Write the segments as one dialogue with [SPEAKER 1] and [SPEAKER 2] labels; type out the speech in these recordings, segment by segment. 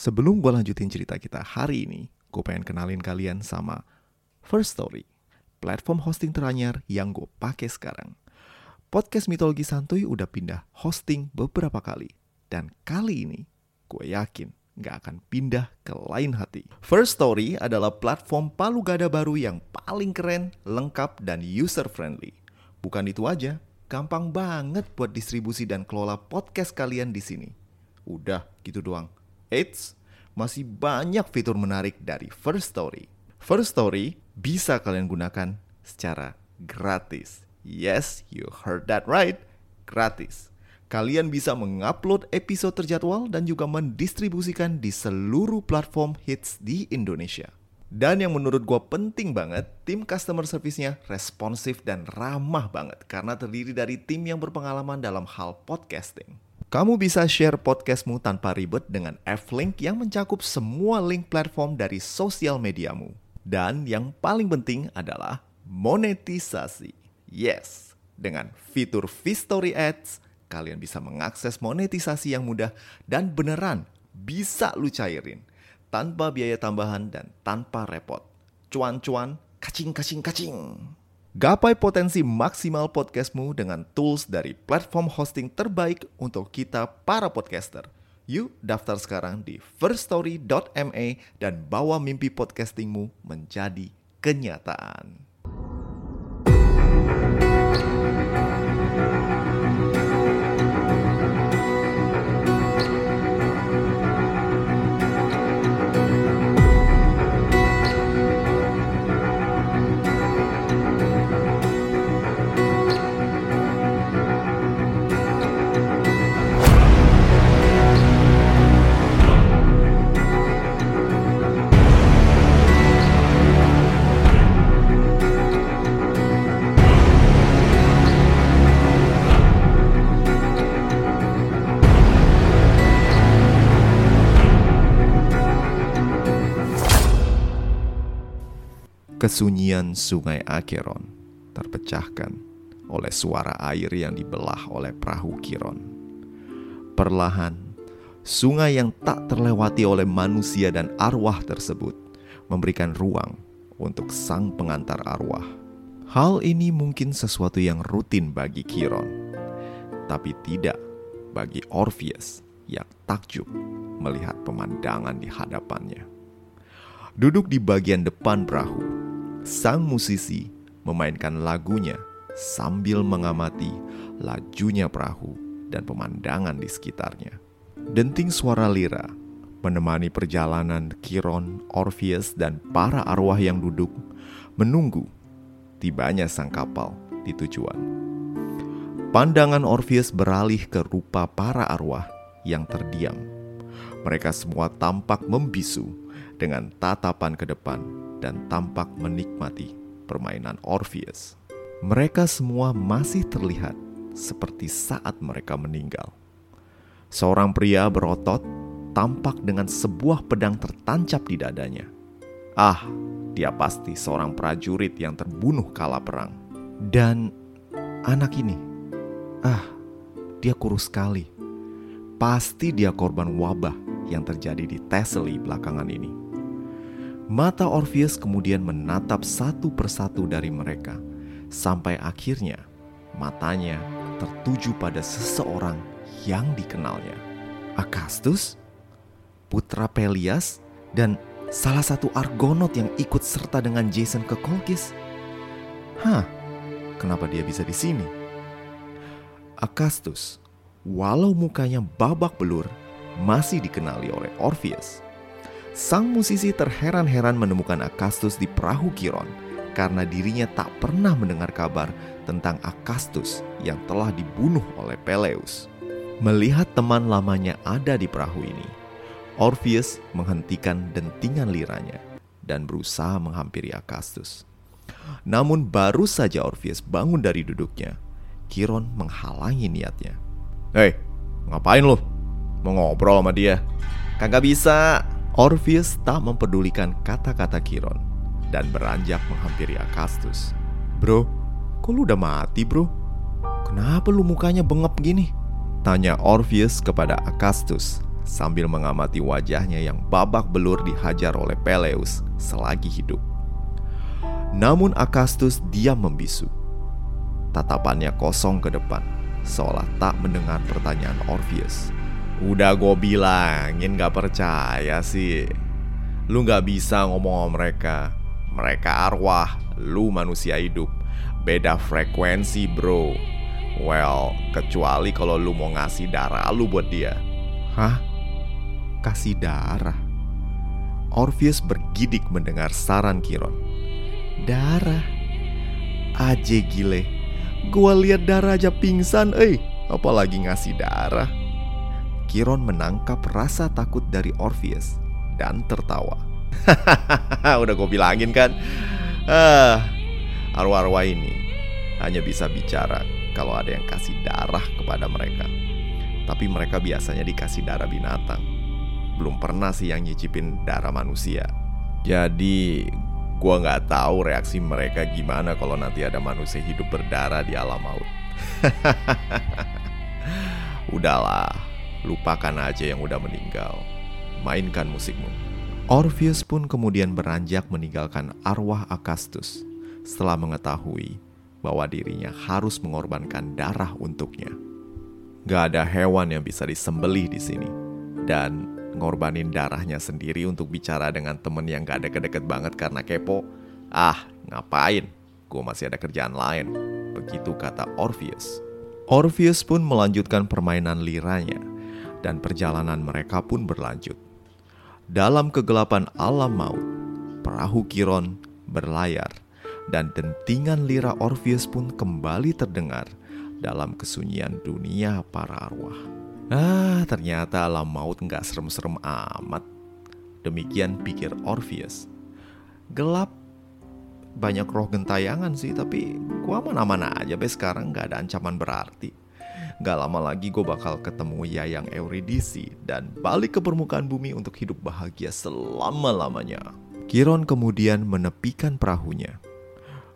[SPEAKER 1] Sebelum gue lanjutin cerita kita hari ini, gue pengen kenalin kalian sama First Story, platform hosting teranyar yang gue pakai sekarang. Podcast Mitologi Santuy udah pindah hosting beberapa kali. Dan kali ini, gue yakin gak akan pindah ke lain hati. First Story adalah platform palu gada baru yang paling keren, lengkap, dan user-friendly. Bukan itu aja, gampang banget buat distribusi dan kelola podcast kalian di sini. Udah gitu doang. Eits, masih banyak fitur menarik dari First Story. First Story bisa kalian gunakan secara gratis. Yes, you heard that right. Gratis. Kalian bisa mengupload episode terjadwal dan juga mendistribusikan di seluruh platform hits di Indonesia. Dan yang menurut gue penting banget, tim customer service-nya responsif dan ramah banget karena terdiri dari tim yang berpengalaman dalam hal podcasting. Kamu bisa share podcastmu tanpa ribet dengan F-Link yang mencakup semua link platform dari sosial mediamu. Dan yang paling penting adalah monetisasi. Yes, dengan fitur V-Story Ads, kalian bisa mengakses monetisasi yang mudah dan beneran bisa lu cairin tanpa biaya tambahan dan tanpa repot. Cuan-cuan, kacing-kacing-kacing. Gapai potensi maksimal podcastmu dengan tools dari platform hosting terbaik untuk kita para podcaster. Yuk daftar sekarang di firststory.me dan bawa mimpi podcastingmu menjadi kenyataan. Kesunyian sungai Acheron terpecahkan oleh suara air yang dibelah oleh perahu Kiron. Perlahan, sungai yang tak terlewati oleh manusia dan arwah tersebut memberikan ruang untuk sang pengantar arwah. Hal ini mungkin sesuatu yang rutin bagi Kiron, tapi tidak bagi Orpheus yang takjub melihat pemandangan di hadapannya. Duduk di bagian depan perahu, sang musisi memainkan lagunya sambil mengamati lajunya perahu dan pemandangan di sekitarnya. Denting suara lira menemani perjalanan Kiron, Orpheus, dan para arwah yang duduk menunggu tibanya sang kapal di tujuan. Pandangan Orpheus beralih ke rupa para arwah yang terdiam. Mereka semua tampak membisu dengan tatapan ke depan dan tampak menikmati permainan Orpheus. Mereka semua masih terlihat seperti saat mereka meninggal. Seorang pria berotot tampak dengan sebuah pedang tertancap di dadanya. Ah, dia pasti seorang prajurit yang terbunuh kala perang. Dan anak ini, ah, dia kurus sekali. Pasti dia korban wabah yang terjadi di Thessaly belakangan ini. Mata Orpheus kemudian menatap satu persatu dari mereka, sampai akhirnya matanya tertuju pada seseorang yang dikenalnya. Akastus, putra Pelias, dan salah satu Argonaut yang ikut serta dengan Jason ke Kolkis. Hah, kenapa dia bisa di sini? Akastus, walau mukanya babak belur, masih dikenali oleh Orpheus Sang musisi terheran-heran menemukan Akastus di perahu Kiron karena dirinya tak pernah mendengar kabar tentang Akastus yang telah dibunuh oleh Peleus. Melihat teman lamanya ada di perahu ini, Orpheus menghentikan dentingan liranya dan berusaha menghampiri Akastus. Namun baru saja Orpheus bangun dari duduknya, Kiron menghalangi niatnya. Hei, ngapain lo? Mau ngobrol sama dia? Kagak bisa, Orpheus tak mempedulikan kata-kata Kiron dan beranjak menghampiri Akastus. Bro, kok lu udah mati bro? Kenapa lu mukanya bengep gini? Tanya Orpheus kepada Akastus sambil mengamati wajahnya yang babak belur dihajar oleh Peleus selagi hidup. Namun Akastus diam membisu. Tatapannya kosong ke depan, seolah tak mendengar pertanyaan Orpheus. Udah gue bilangin gak percaya sih. Lu gak bisa ngomong sama mereka. Mereka arwah, lu manusia hidup. Beda frekuensi bro. Well, kecuali kalau lu mau ngasih darah lu buat dia. Hah? Kasih darah? Orpheus bergidik mendengar saran Kiron. Darah? Aje gile. Gua lihat darah aja pingsan, eh. Apalagi ngasih darah. Kiron menangkap rasa takut dari Orpheus dan tertawa. Udah gue bilangin kan. Ah, arwah-arwah ini hanya bisa bicara kalau ada yang kasih darah kepada mereka. Tapi mereka biasanya dikasih darah binatang. Belum pernah sih yang nyicipin darah manusia. Jadi gua nggak tahu reaksi mereka gimana kalau nanti ada manusia hidup berdarah di alam maut. Udahlah, lupakan aja yang udah meninggal. Mainkan musikmu. Orpheus pun kemudian beranjak meninggalkan arwah Akastus setelah mengetahui bahwa dirinya harus mengorbankan darah untuknya. Gak ada hewan yang bisa disembelih di sini. Dan ngorbanin darahnya sendiri untuk bicara dengan temen yang gak deket-deket banget karena kepo. Ah, ngapain? Gue masih ada kerjaan lain. Begitu kata Orpheus. Orpheus pun melanjutkan permainan liranya. Dan perjalanan mereka pun berlanjut. Dalam kegelapan alam maut, perahu Kiron berlayar dan dentingan lira Orpheus pun kembali terdengar dalam kesunyian dunia para arwah. Ah, ternyata alam maut nggak serem-serem amat. Demikian pikir Orpheus. Gelap, banyak roh gentayangan sih, tapi gua aman-aman aja be sekarang nggak ada ancaman berarti. Gak lama lagi gue bakal ketemu Yayang Eurydice dan balik ke permukaan bumi untuk hidup bahagia selama-lamanya. Kiron kemudian menepikan perahunya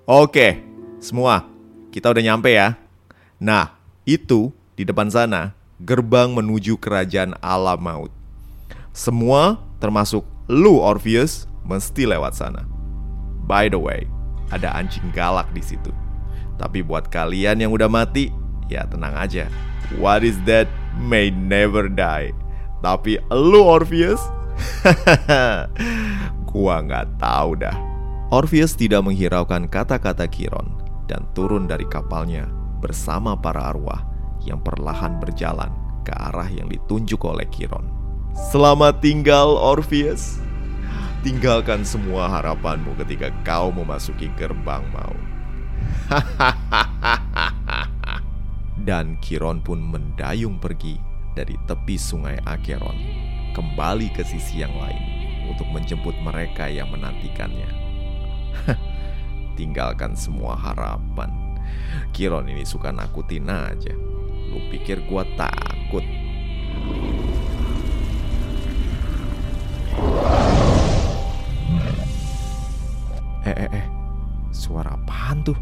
[SPEAKER 1] Oke, semua kita udah nyampe ya. Nah, itu di depan sana gerbang menuju kerajaan alam maut. Semua termasuk lu Orpheus mesti lewat sana. By the way, ada anjing galak di situ. Tapi buat kalian yang udah mati, ya tenang aja. What is that may never die. Tapi lu Orpheus, gua nggak tahu dah. Orpheus tidak menghiraukan kata-kata Kiron dan turun dari kapalnya bersama para arwah yang perlahan berjalan ke arah yang ditunjuk oleh Kiron. Selamat tinggal Orpheus. Tinggalkan semua harapanmu ketika kau memasuki gerbang mau. Dan Kiron pun mendayung pergi dari tepi sungai Acheron kembali ke sisi yang lain untuk menjemput mereka yang menantikannya. Tinggalkan semua harapan. Kiron ini suka nakutin aja. Lu pikir gua takut? Eh, eh, eh. Suara apaan tuh?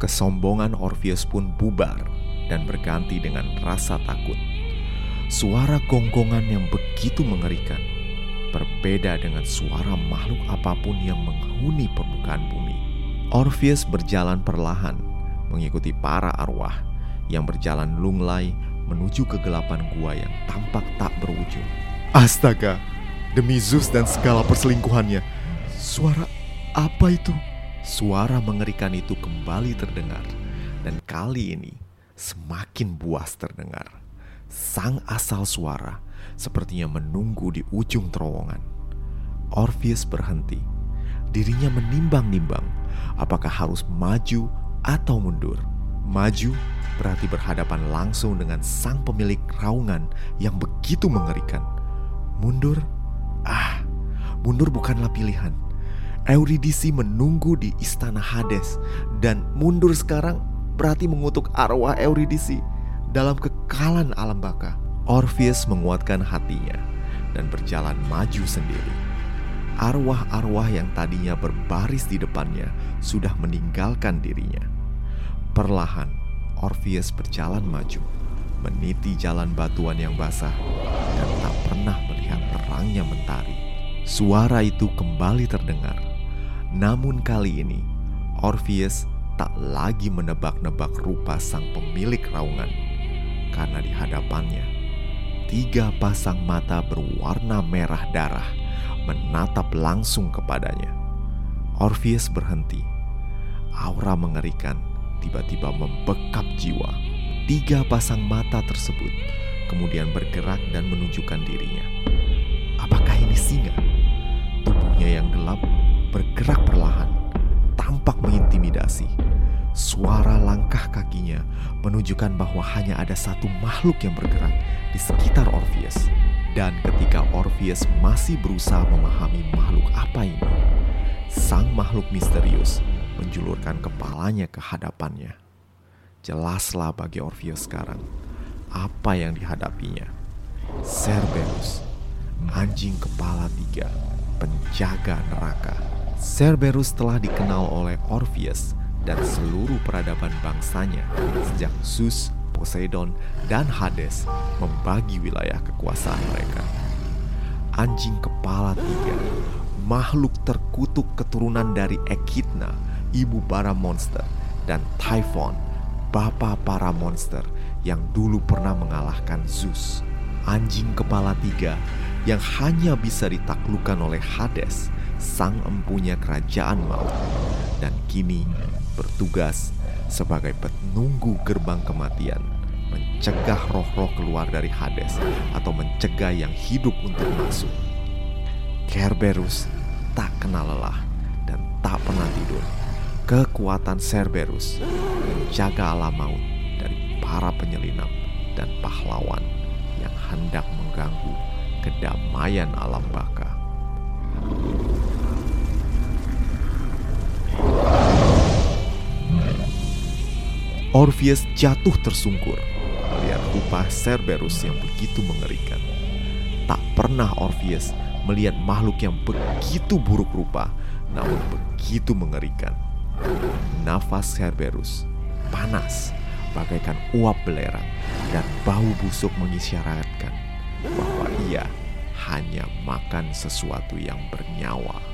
[SPEAKER 1] Kesombongan Orpheus pun bubar dan berganti dengan rasa takut. Suara gonggongan yang begitu mengerikan berbeda dengan suara makhluk apa pun yang menghuni permukaan bumi. Orpheus berjalan perlahan mengikuti para arwah yang berjalan lunglai menuju kegelapan gua yang tampak tak berujung. Astaga, demi Zeus dan segala perselingkuhannya, suara apa itu? Suara mengerikan itu kembali terdengar, dan kali ini semakin buas terdengar. Sang asal suara sepertinya menunggu di ujung terowongan. Orpheus berhenti. Dirinya menimbang-nimbang apakah harus maju atau mundur. Maju berarti berhadapan langsung dengan sang pemilik raungan yang begitu mengerikan. Mundur, ah, mundur bukanlah pilihan. Eurydice menunggu di istana Hades dan mundur sekarang berarti mengutuk arwah Eurydice dalam kekalan alam baka. Orpheus menguatkan hatinya dan berjalan maju sendiri. Arwah-arwah yang tadinya berbaris di depannya sudah meninggalkan dirinya. Perlahan, Orpheus berjalan maju, meniti jalan batuan yang basah dan tak pernah melihat terangnya mentari. Suara itu kembali terdengar. Namun kali ini, Orpheus tak lagi menebak-nebak rupa sang pemilik raungan. Karena di hadapannya, tiga pasang mata berwarna merah darah menatap langsung kepadanya. Orpheus berhenti. Aura mengerikan tiba-tiba membekap jiwa. Tiga pasang mata tersebut kemudian bergerak dan menunjukkan dirinya. Apakah ini singa? Tubuhnya yang gelap bergerak perlahan, tampak mengintimidasi. Suara langkah kakinya menunjukkan bahwa hanya ada satu makhluk yang bergerak di sekitar Orpheus. Dan ketika Orpheus masih berusaha memahami makhluk apa ini, sang makhluk misterius menjulurkan kepalanya ke hadapannya. Jelaslah bagi Orpheus sekarang apa yang dihadapinya. Cerberus, anjing kepala tiga, penjaga neraka. Cerberus telah dikenal oleh Orpheus dan seluruh peradaban bangsanya sejak Zeus, Poseidon, dan Hades membagi wilayah kekuasaan mereka. Anjing kepala tiga, makhluk terkutuk keturunan dari Echidna, ibu para monster, dan Typhon, bapa para monster yang dulu pernah mengalahkan Zeus. Anjing kepala tiga yang hanya bisa ditaklukkan oleh Hades, sang empunya kerajaan maut. Dan kini bertugas sebagai penunggu gerbang kematian, mencegah roh-roh keluar dari Hades atau mencegah yang hidup untuk masuk. Kerberus tak kenal lelah dan tak pernah tidur. Kekuatan Cerberus menjaga alam maut dari para penyelinap dan pahlawan yang hendak mengganggu kedamaian alam baka. Orpheus jatuh tersungkur melihat rupa Cerberus yang begitu mengerikan. Tak pernah Orpheus melihat makhluk yang begitu buruk rupa, namun begitu mengerikan. Nafas Cerberus panas bagaikan uap belerang dan bau busuk mengisyaratkan bahwa ia hanya makan sesuatu yang bernyawa.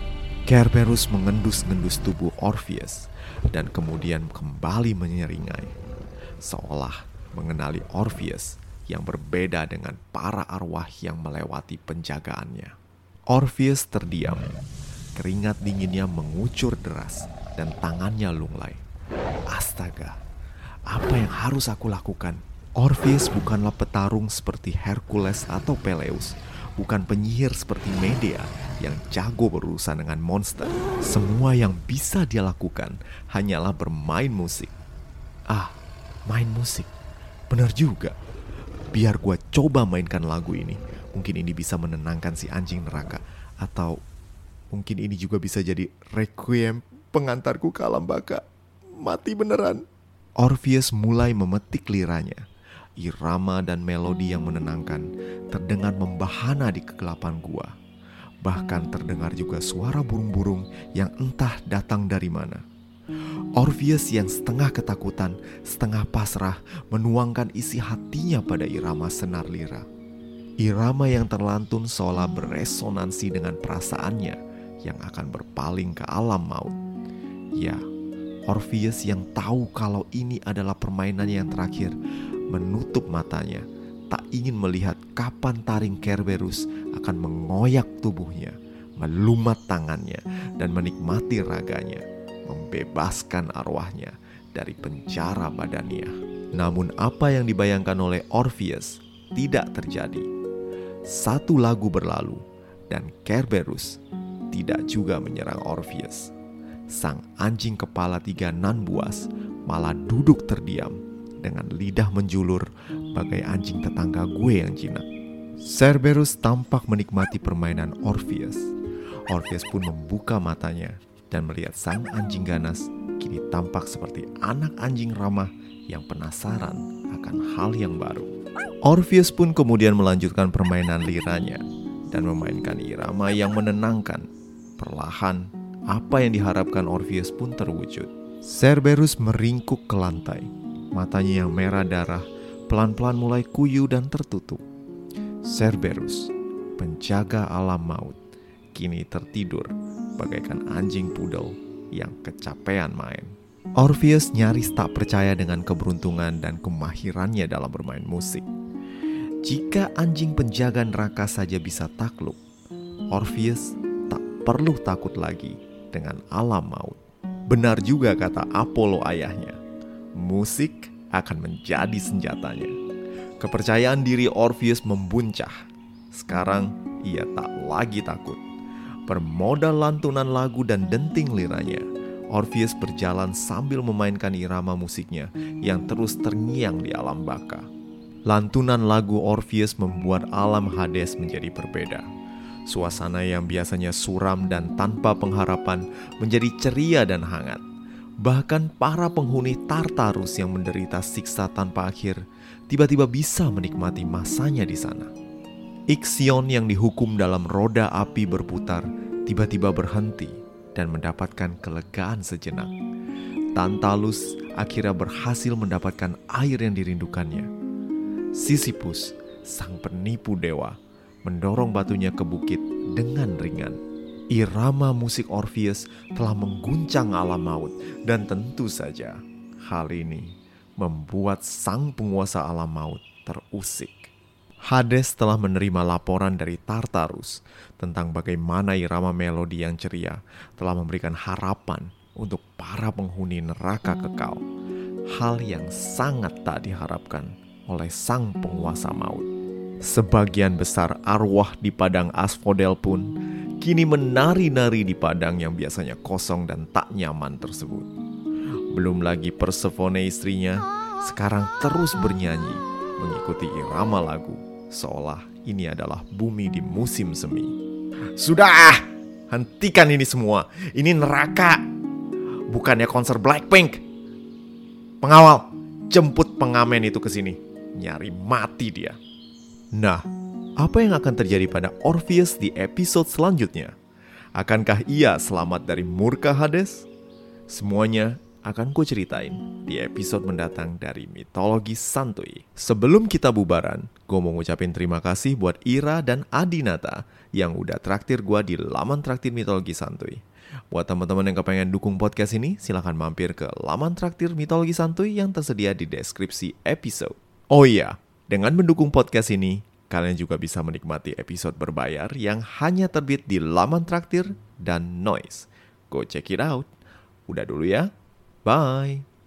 [SPEAKER 1] Cerberus mengendus-ngendus tubuh Orpheus dan kemudian kembali menyeringai, seolah mengenali Orpheus yang berbeda dengan para arwah yang melewati penjagaannya. Orpheus terdiam, keringat dinginnya mengucur deras dan tangannya lunglai. Astaga, apa yang harus aku lakukan? Orpheus bukanlah petarung seperti Hercules atau Peleus, bukan penyihir seperti Medea yang jago berurusan dengan monster. Semua yang bisa dia lakukan hanyalah bermain musik. Ah, main musik. Benar juga. Biar gua coba mainkan lagu ini. Mungkin ini bisa menenangkan si anjing neraka. Atau mungkin ini juga bisa jadi requiem pengantarku ke alam baka. Mati beneran. Orpheus mulai memetik liranya irama dan melodi yang menenangkan terdengar membahana di kegelapan gua. Bahkan terdengar juga suara burung-burung yang entah datang dari mana. Orpheus yang setengah ketakutan, setengah pasrah menuangkan isi hatinya pada irama senar lira. Irama yang terlantun seolah beresonansi dengan perasaannya yang akan berpaling ke alam maut. Ya, Orpheus yang tahu kalau ini adalah permainan yang terakhir menutup matanya, tak ingin melihat kapan taring Kerberus akan mengoyak tubuhnya, melumat tangannya, dan menikmati raganya, membebaskan arwahnya dari penjara badannya. Namun apa yang dibayangkan oleh Orpheus tidak terjadi. Satu lagu berlalu dan Kerberus tidak juga menyerang Orpheus. Sang anjing kepala tiga nan buas malah duduk terdiam dengan lidah menjulur bagai anjing tetangga gue yang jinak. Cerberus tampak menikmati permainan Orpheus. Orpheus pun membuka matanya dan melihat sang anjing ganas kini tampak seperti anak anjing ramah yang penasaran akan hal yang baru. Orpheus pun kemudian melanjutkan permainan liranya dan memainkan irama yang menenangkan. Perlahan, apa yang diharapkan Orpheus pun terwujud. Cerberus meringkuk ke lantai Matanya yang merah darah pelan-pelan mulai kuyu dan tertutup. Cerberus penjaga alam maut, kini tertidur bagaikan anjing pudel yang kecapean main. Orpheus nyaris tak percaya dengan keberuntungan dan kemahirannya dalam bermain musik. Jika anjing penjaga neraka saja bisa takluk, Orpheus tak perlu takut lagi dengan alam maut. Benar juga kata Apollo ayahnya, musik akan menjadi senjatanya. Kepercayaan diri Orpheus membuncah. Sekarang ia tak lagi takut. Bermodal lantunan lagu dan denting liranya, Orpheus berjalan sambil memainkan irama musiknya yang terus terngiang di alam baka. Lantunan lagu Orpheus membuat alam Hades menjadi berbeda. Suasana yang biasanya suram dan tanpa pengharapan menjadi ceria dan hangat. Bahkan para penghuni Tartarus yang menderita siksa tanpa akhir tiba-tiba bisa menikmati masanya di sana. Ixion yang dihukum dalam roda api berputar tiba-tiba berhenti dan mendapatkan kelegaan sejenak. Tantalus akhirnya berhasil mendapatkan air yang dirindukannya. Sisyphus, sang penipu dewa, mendorong batunya ke bukit dengan ringan. Irama musik Orpheus telah mengguncang alam maut dan tentu saja hal ini membuat sang penguasa alam maut terusik. Hades telah menerima laporan dari Tartarus tentang bagaimana irama melodi yang ceria telah memberikan harapan untuk para penghuni neraka kekal. Hal yang sangat tak diharapkan oleh sang penguasa maut. Sebagian besar arwah di padang asphodel pun kini menari-nari di padang yang biasanya kosong dan tak nyaman tersebut. Belum lagi Persephone istrinya sekarang terus bernyanyi mengikuti irama lagu seolah ini adalah bumi di musim semi. Sudah, hentikan ini semua. Ini neraka. Bukannya konser Blackpink. Pengawal, jemput pengamen itu ke sini. Nyari mati dia. Nah, apa yang akan terjadi pada Orpheus di episode selanjutnya? Akankah ia selamat dari murka Hades? Semuanya akan ku ceritain di episode mendatang dari Mitologi Santuy. Sebelum kita bubaran, gue mau ngucapin terima kasih buat Ira dan Adinata yang udah traktir gue di laman traktir Mitologi Santuy. Buat teman-teman yang kepengen dukung podcast ini, silahkan mampir ke laman traktir Mitologi Santuy yang tersedia di deskripsi episode. Oh iya, dengan mendukung podcast ini, kalian juga bisa menikmati episode berbayar yang hanya terbit di laman traktir dan noise. Go check it out. Udah dulu ya. Bye.